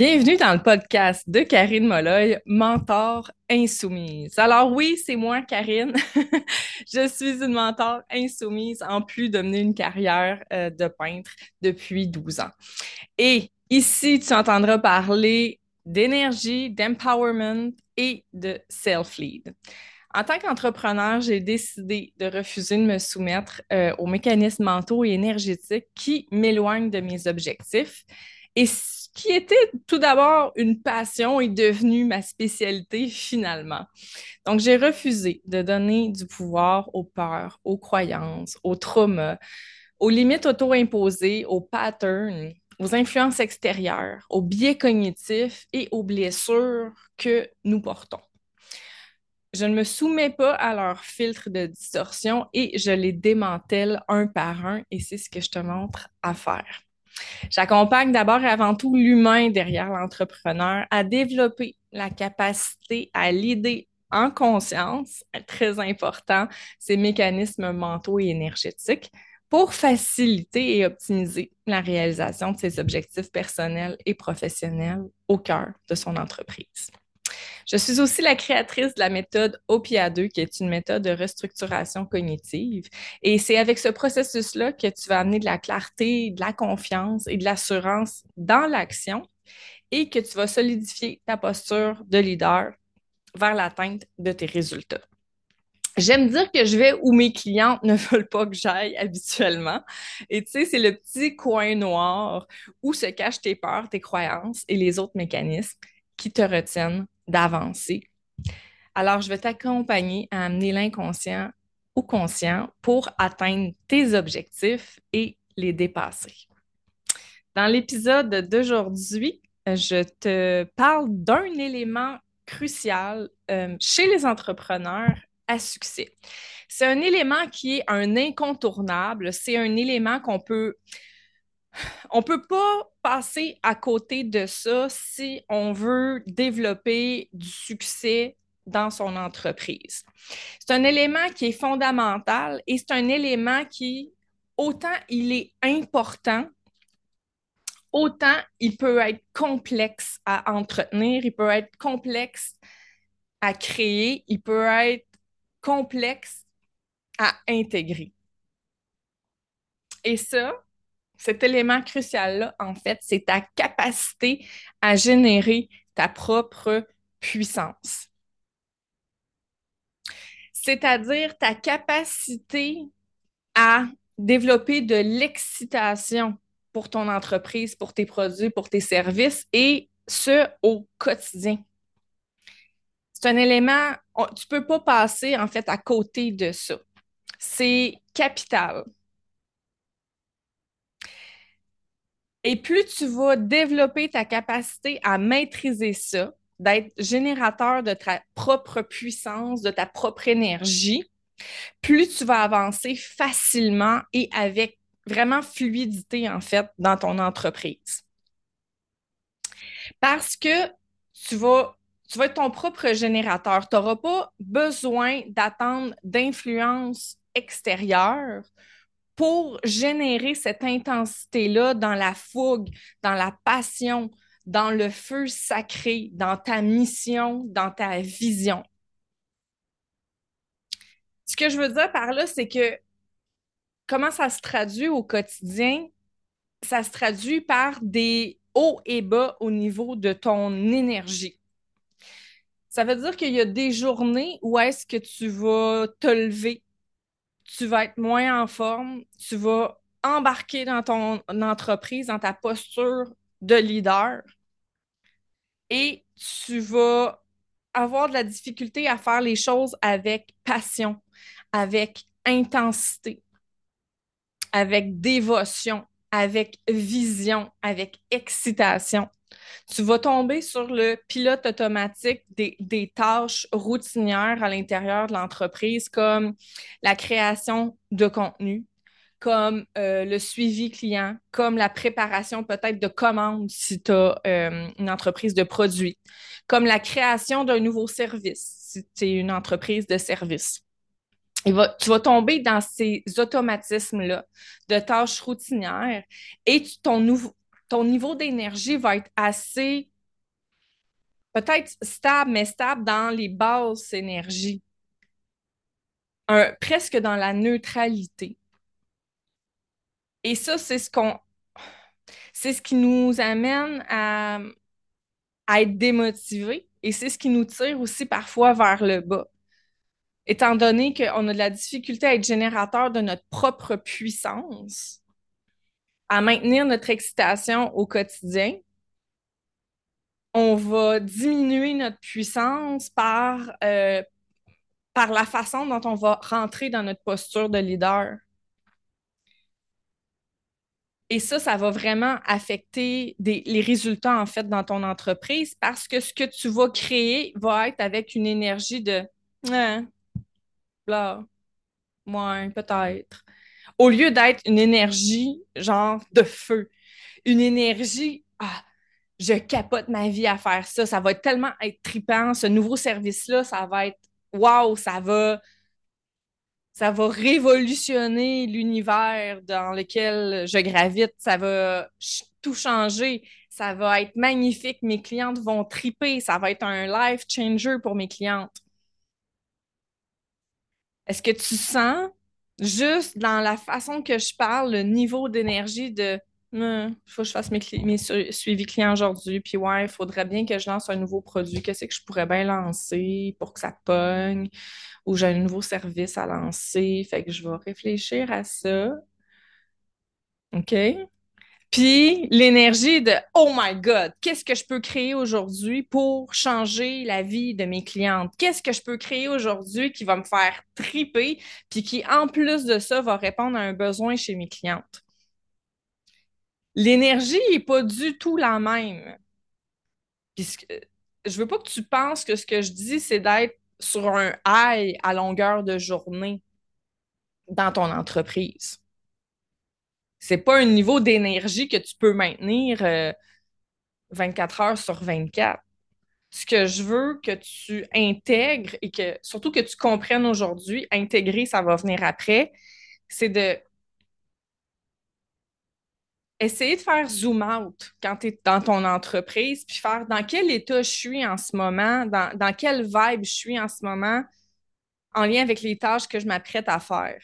Bienvenue dans le podcast de Karine Molloy, mentor insoumise. Alors oui, c'est moi, Karine. je suis une mentor insoumise en plus de mener une carrière euh, de peintre depuis 12 ans. Et ici, tu entendras parler d'énergie, d'empowerment et de self-lead. En tant qu'entrepreneur, j'ai décidé de refuser de me soumettre euh, aux mécanismes mentaux et énergétiques qui m'éloignent de mes objectifs. Et qui était tout d'abord une passion est devenue ma spécialité finalement. Donc, j'ai refusé de donner du pouvoir aux peurs, aux croyances, aux traumas, aux limites auto-imposées, aux patterns, aux influences extérieures, aux biais cognitifs et aux blessures que nous portons. Je ne me soumets pas à leur filtre de distorsion et je les démantèle un par un et c'est ce que je te montre à faire. J'accompagne d'abord et avant tout l'humain derrière l'entrepreneur à développer la capacité à l'idée en conscience, très important, ces mécanismes mentaux et énergétiques pour faciliter et optimiser la réalisation de ses objectifs personnels et professionnels au cœur de son entreprise. Je suis aussi la créatrice de la méthode OPIA2, qui est une méthode de restructuration cognitive. Et c'est avec ce processus-là que tu vas amener de la clarté, de la confiance et de l'assurance dans l'action et que tu vas solidifier ta posture de leader vers l'atteinte de tes résultats. J'aime dire que je vais où mes clientes ne veulent pas que j'aille habituellement. Et tu sais, c'est le petit coin noir où se cachent tes peurs, tes croyances et les autres mécanismes qui te retiennent d'avancer. Alors, je vais t'accompagner à amener l'inconscient au conscient pour atteindre tes objectifs et les dépasser. Dans l'épisode d'aujourd'hui, je te parle d'un élément crucial euh, chez les entrepreneurs à succès. C'est un élément qui est un incontournable, c'est un élément qu'on peut on peut pas passer à côté de ça si on veut développer du succès dans son entreprise. C'est un élément qui est fondamental et c'est un élément qui, autant il est important, autant il peut être complexe à entretenir, il peut être complexe à créer, il peut être complexe à intégrer. Et ça, cet élément crucial-là, en fait, c'est ta capacité à générer ta propre puissance. C'est-à-dire ta capacité à développer de l'excitation pour ton entreprise, pour tes produits, pour tes services et ce, au quotidien. C'est un élément, tu ne peux pas passer en fait à côté de ça. C'est capital. Et plus tu vas développer ta capacité à maîtriser ça, d'être générateur de ta propre puissance, de ta propre énergie, plus tu vas avancer facilement et avec vraiment fluidité, en fait, dans ton entreprise. Parce que tu vas, être ton propre générateur. Tu n'auras pas besoin d'attendre d'influence extérieure pour générer cette intensité-là dans la fougue, dans la passion, dans le feu sacré, dans ta mission, dans ta vision. Ce que je veux dire par là, c'est que comment ça se traduit au quotidien? Ça se traduit par des hauts et bas au niveau de ton énergie. Ça veut dire qu'il y a des journées où est-ce que tu vas te lever tu vas être moins en forme, tu vas embarquer dans ton entreprise, dans ta posture de leader et tu vas avoir de la difficulté à faire les choses avec passion, avec intensité, avec dévotion, avec vision, avec excitation tu vas tomber sur le pilote automatique des, tâches routinières à l'intérieur de l'entreprise, comme la création de contenu, comme euh, le suivi client, comme la préparation peut-être de commandes si tu as euh, une entreprise de produits, comme la création d'un nouveau service si tu es une entreprise de service. tu vas tomber dans ces automatismes-là de tâches routinières et ton, nouveau, ton niveau d'énergie va être assez, peut-être stable, mais stable dans les basses énergies. presque dans la neutralité. Et ça, c'est ce qu'on. Qui nous amène à, à être démotivés et c'est ce qui nous tire aussi parfois vers le bas. Étant donné qu'on a de la difficulté à être générateur de notre propre puissance, à maintenir notre excitation au quotidien, on va diminuer notre puissance par, euh, par la façon dont on va rentrer dans notre posture de leader. Et ça, ça va vraiment affecter les résultats, en fait, dans ton entreprise parce que ce que tu vas créer va être avec une énergie de ah, là, ouais, peut-être. Au lieu d'être une énergie genre de feu, une énergie, ah, je capote ma vie à faire ça, ça va tellement être tripant, ce nouveau service-là, ça va être wow, ça va ça va révolutionner l'univers dans lequel je gravite, ça va tout changer, ça va être magnifique, mes clientes vont triper, ça va être un life changer pour mes clientes. Est-ce que tu sens juste dans la façon que je parle le niveau d'énergie de il hum, faut que je fasse mes, suivis clients aujourd'hui, puis ouais, il faudrait bien que je lance un nouveau produit, qu'est-ce que je pourrais bien lancer pour que ça pogne, ou j'ai un nouveau service à lancer, fait que je vais réfléchir à ça. OK? Puis l'énergie de Oh my God, qu'est-ce que je peux créer aujourd'hui pour changer la vie de mes clientes? Qu'est-ce que je peux créer aujourd'hui qui va me faire triper, puis qui, en plus de ça, va répondre à un besoin chez mes clientes? l'énergie n'est pas du tout la même. Puisque, je veux pas que tu penses que ce que je dis, c'est d'être sur un high à longueur de journée dans ton entreprise. C'est pas un niveau d'énergie que tu peux maintenir 24 euh, heures sur 24. Ce que je veux que tu intègres et que surtout que tu comprennes aujourd'hui, intégrer, ça va venir après, c'est de essayer de faire zoom out quand tu es dans ton entreprise, puis faire dans quel état je suis en ce moment, dans, dans quelle vibe je suis en ce moment, en lien avec les tâches que je m'apprête à faire.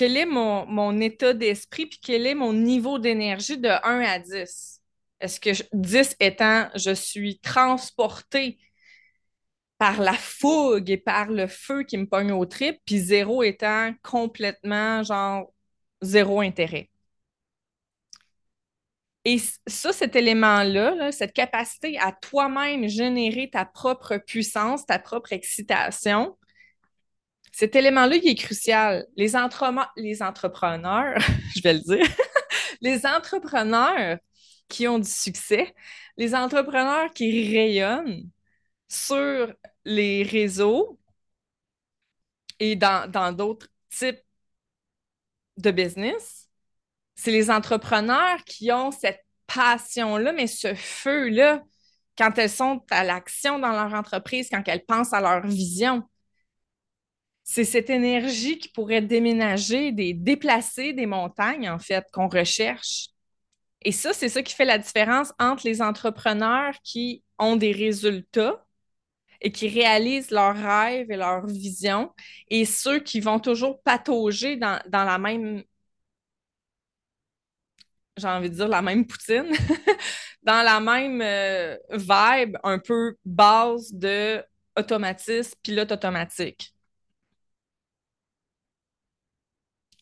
Quel est mon, état d'esprit, puis quel est mon niveau d'énergie de 1 à 10? Est-ce que 10 étant je suis transporté par la fougue et par le feu qui me pogne au trip, puis zéro étant complètement genre zéro intérêt? Et ça, cet élément-là, cette capacité à toi-même générer ta propre puissance, ta propre excitation, cet élément-là, il est crucial. Les, les entrepreneurs, je vais le dire, les entrepreneurs qui ont du succès, les entrepreneurs qui rayonnent sur les réseaux et dans d'autres types de business, c'est les entrepreneurs qui ont cette passion-là, mais ce feu-là, quand elles sont à l'action dans leur entreprise, quand elles pensent à leur vision. C'est cette énergie qui pourrait déménager, déplacer des montagnes, en fait, qu'on recherche. Et ça, c'est ça qui fait la différence entre les entrepreneurs qui ont des résultats et qui réalisent leurs rêves et leurs visions et ceux qui vont toujours patauger dans, la même, j'ai envie de dire la même poutine, dans la même euh, vibe un peu base de automatisme, pilote automatique.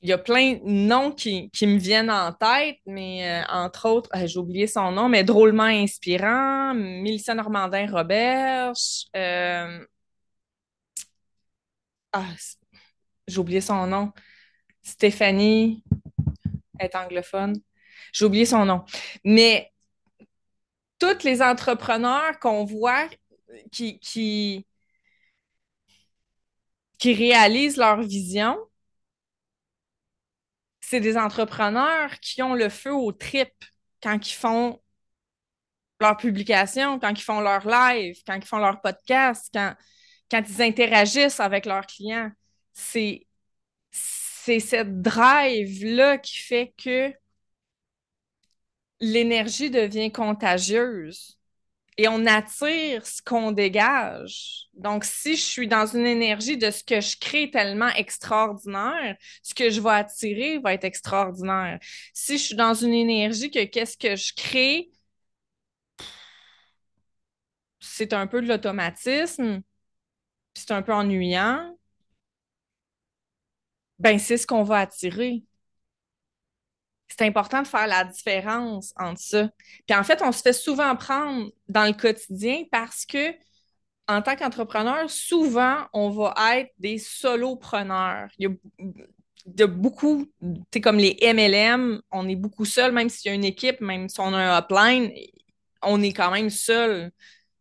Il y a plein de noms qui, me viennent en tête, mais euh, entre autres, euh, j'ai oublié son nom, mais drôlement inspirant, Mélissa Normandin-Roberge. Euh, ah, j'ai oublié son nom. Stéphanie est anglophone. J'ai oublié son nom. Mais tous les entrepreneurs qu'on voit qui, qui, qui réalisent leur vision, c'est des entrepreneurs qui ont le feu aux tripes quand ils font leur publication, quand ils font leur live, quand ils font leur podcast, quand, ils interagissent avec leurs clients. C'est c'est cette drive-là qui fait que l'énergie devient contagieuse et on attire ce qu'on dégage. Donc, si je suis dans une énergie de ce que je crée tellement extraordinaire, ce que je vais attirer va être extraordinaire. Si je suis dans une énergie que qu'est-ce que je crée, c'est un peu de l'automatisme, c'est un peu ennuyant, ben c'est ce qu'on va attirer. C'est important de faire la différence entre ça. Puis en fait, on se fait souvent prendre dans le quotidien parce que en tant qu'entrepreneur, souvent, on va être des solopreneurs. Il y a de beaucoup, tu comme les MLM, on est beaucoup seul, même s'il y a une équipe, même si on a un upline, on est quand même seul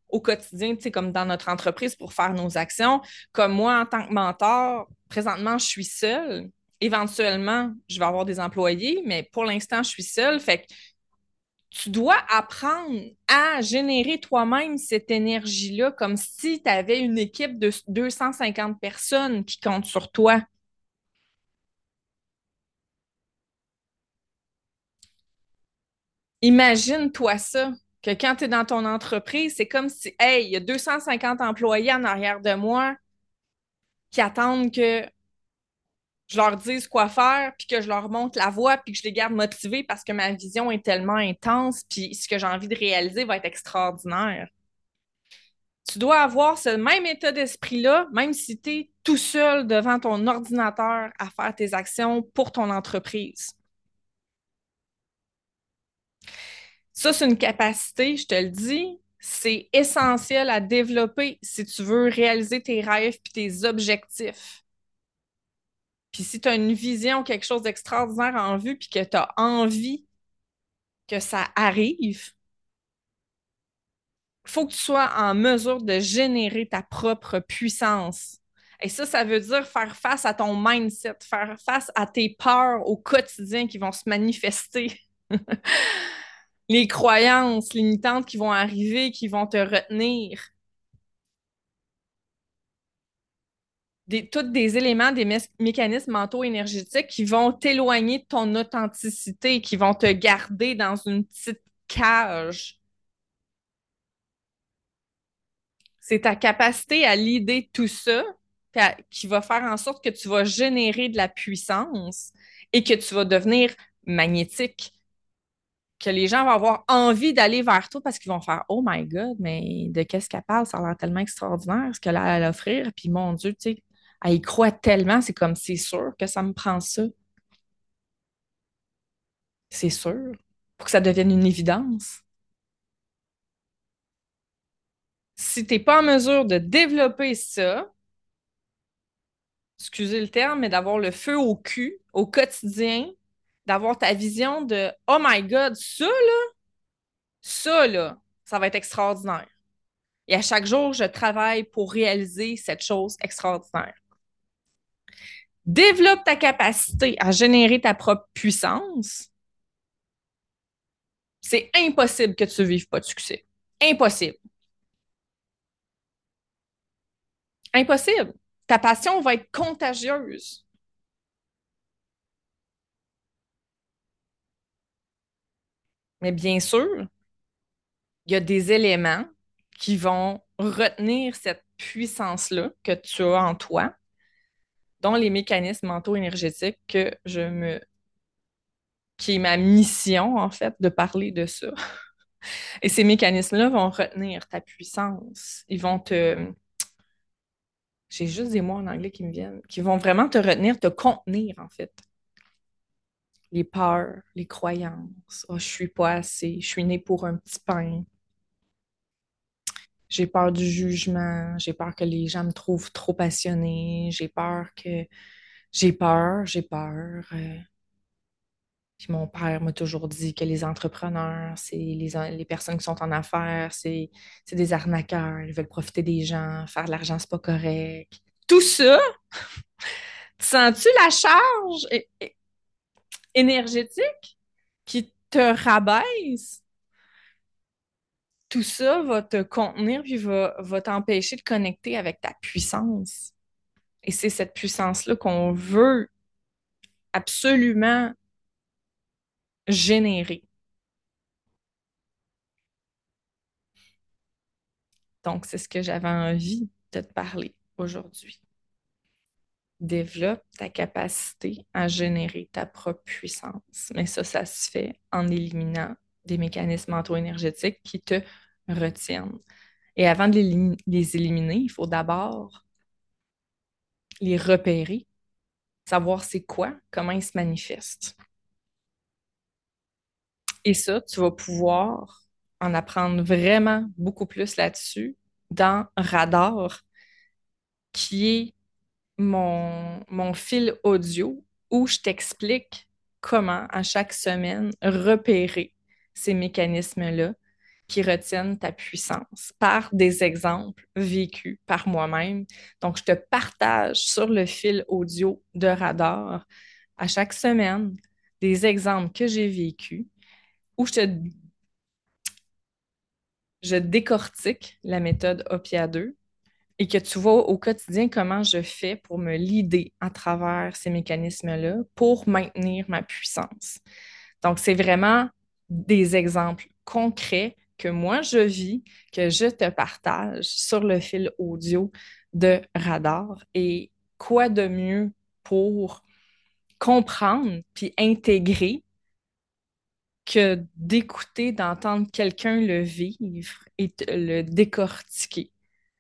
au quotidien, tu sais, comme dans notre entreprise pour faire nos actions. Comme moi, en tant que mentor, présentement, je suis seule. Éventuellement, je vais avoir des employés, mais pour l'instant, je suis seule. Fait que tu dois apprendre à générer toi-même cette énergie-là comme si tu avais une équipe de 250 personnes qui comptent sur toi. Imagine-toi ça que quand tu es dans ton entreprise, c'est comme si, hey, il y a 250 employés en arrière de moi qui attendent que je leur dise quoi faire, puis que je leur montre la voie, puis que je les garde motivés parce que ma vision est tellement intense, puis ce que j'ai envie de réaliser va être extraordinaire. Tu dois avoir ce même état d'esprit-là, même si tu es tout seul devant ton ordinateur à faire tes actions pour ton entreprise. Ça, c'est une capacité, je te le dis, c'est essentiel à développer si tu veux réaliser tes rêves et tes objectifs. Puis si tu as une vision, quelque chose d'extraordinaire en vue, puis que tu as envie que ça arrive, il faut que tu sois en mesure de générer ta propre puissance. Et ça, ça veut dire faire face à ton mindset, faire face à tes peurs au quotidien qui vont se manifester. les croyances limitantes qui vont arriver, qui vont te retenir. Tous des éléments, des mécanismes mentaux énergétiques qui vont t'éloigner de ton authenticité, qui vont te garder dans une petite cage. C'est ta capacité à l'idée tout ça qui va faire en sorte que tu vas générer de la puissance et que tu vas devenir magnétique, que les gens vont avoir envie d'aller vers toi parce qu'ils vont faire Oh my God, mais de qu'est-ce qu'elle parle? Ça a l'air tellement extraordinaire ce qu'elle a à l'offrir. Puis mon Dieu, tu sais, elle y croit tellement, c'est comme c'est sûr que ça me prend ça. C'est sûr. Pour que ça devienne une évidence. Si tu n'es pas en mesure de développer ça, excusez le terme, mais d'avoir le feu au cul au quotidien, d'avoir ta vision de Oh my God, ça là, ça là, ça va être extraordinaire. Et à chaque jour, je travaille pour réaliser cette chose extraordinaire. Développe ta capacité à générer ta propre puissance. C'est impossible que tu ne vives pas de succès. Impossible. Impossible. Ta passion va être contagieuse. Mais bien sûr, il y a des éléments qui vont retenir cette puissance-là que tu as en toi, dont les mécanismes mentaux énergétiques que je me qui est ma mission, en fait, de parler de ça. Et ces mécanismes-là vont retenir ta puissance. Ils vont te. J'ai juste des mots en anglais qui me viennent, qui vont vraiment te retenir, te contenir, en fait les peurs, les croyances. Oh, je suis pas assez, je suis née pour un petit pain. J'ai peur du jugement, j'ai peur que les gens me trouvent trop passionnée, j'ai peur que. J'ai peur, j'ai peur. Euh. Puis mon père m'a toujours dit que les entrepreneurs, c'est les, les personnes qui sont en affaires, c'est des arnaqueurs, ils veulent profiter des gens, faire de l'argent, c'est pas correct. Tout ça, tu sens-tu la charge? énergétique qui te rabaisse, tout ça va te contenir puis va, va t'empêcher de connecter avec ta puissance. Et c'est cette puissance-là qu'on veut absolument générer. Donc, c'est ce que j'avais envie de te parler aujourd'hui. Développe ta capacité à générer ta propre puissance. Mais ça, ça se fait en éliminant des mécanismes auto-énergétiques qui te retiennent. Et avant de les éliminer, il faut d'abord les repérer, savoir c'est quoi, comment ils se manifestent. Et ça, tu vas pouvoir en apprendre vraiment beaucoup plus là-dessus dans Radar, qui est mon, mon fil audio où je t'explique comment à chaque semaine repérer ces mécanismes-là qui retiennent ta puissance par des exemples vécus par moi-même. Donc, je te partage sur le fil audio de Radar à chaque semaine des exemples que j'ai vécus où je te je décortique la méthode OPIA 2 et que tu vois au quotidien comment je fais pour me lider à travers ces mécanismes-là pour maintenir ma puissance. Donc, c'est vraiment des exemples concrets que moi je vis, que je te partage sur le fil audio de Radar. Et quoi de mieux pour comprendre puis intégrer que d'écouter, d'entendre quelqu'un le vivre et le décortiquer.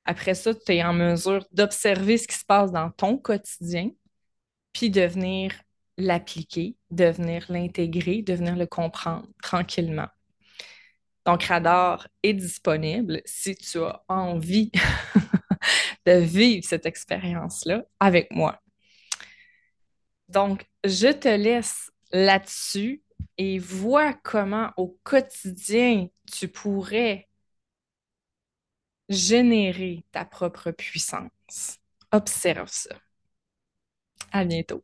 Après ça, tu es en mesure d'observer ce qui se passe dans ton quotidien, puis de venir l'appliquer, de venir l'intégrer, de venir le comprendre tranquillement. Donc, Radar est disponible si tu as envie de vivre cette expérience-là avec moi. Donc, je te laisse là-dessus et vois comment au quotidien tu pourrais générer ta propre puissance. Observe ça. À bientôt.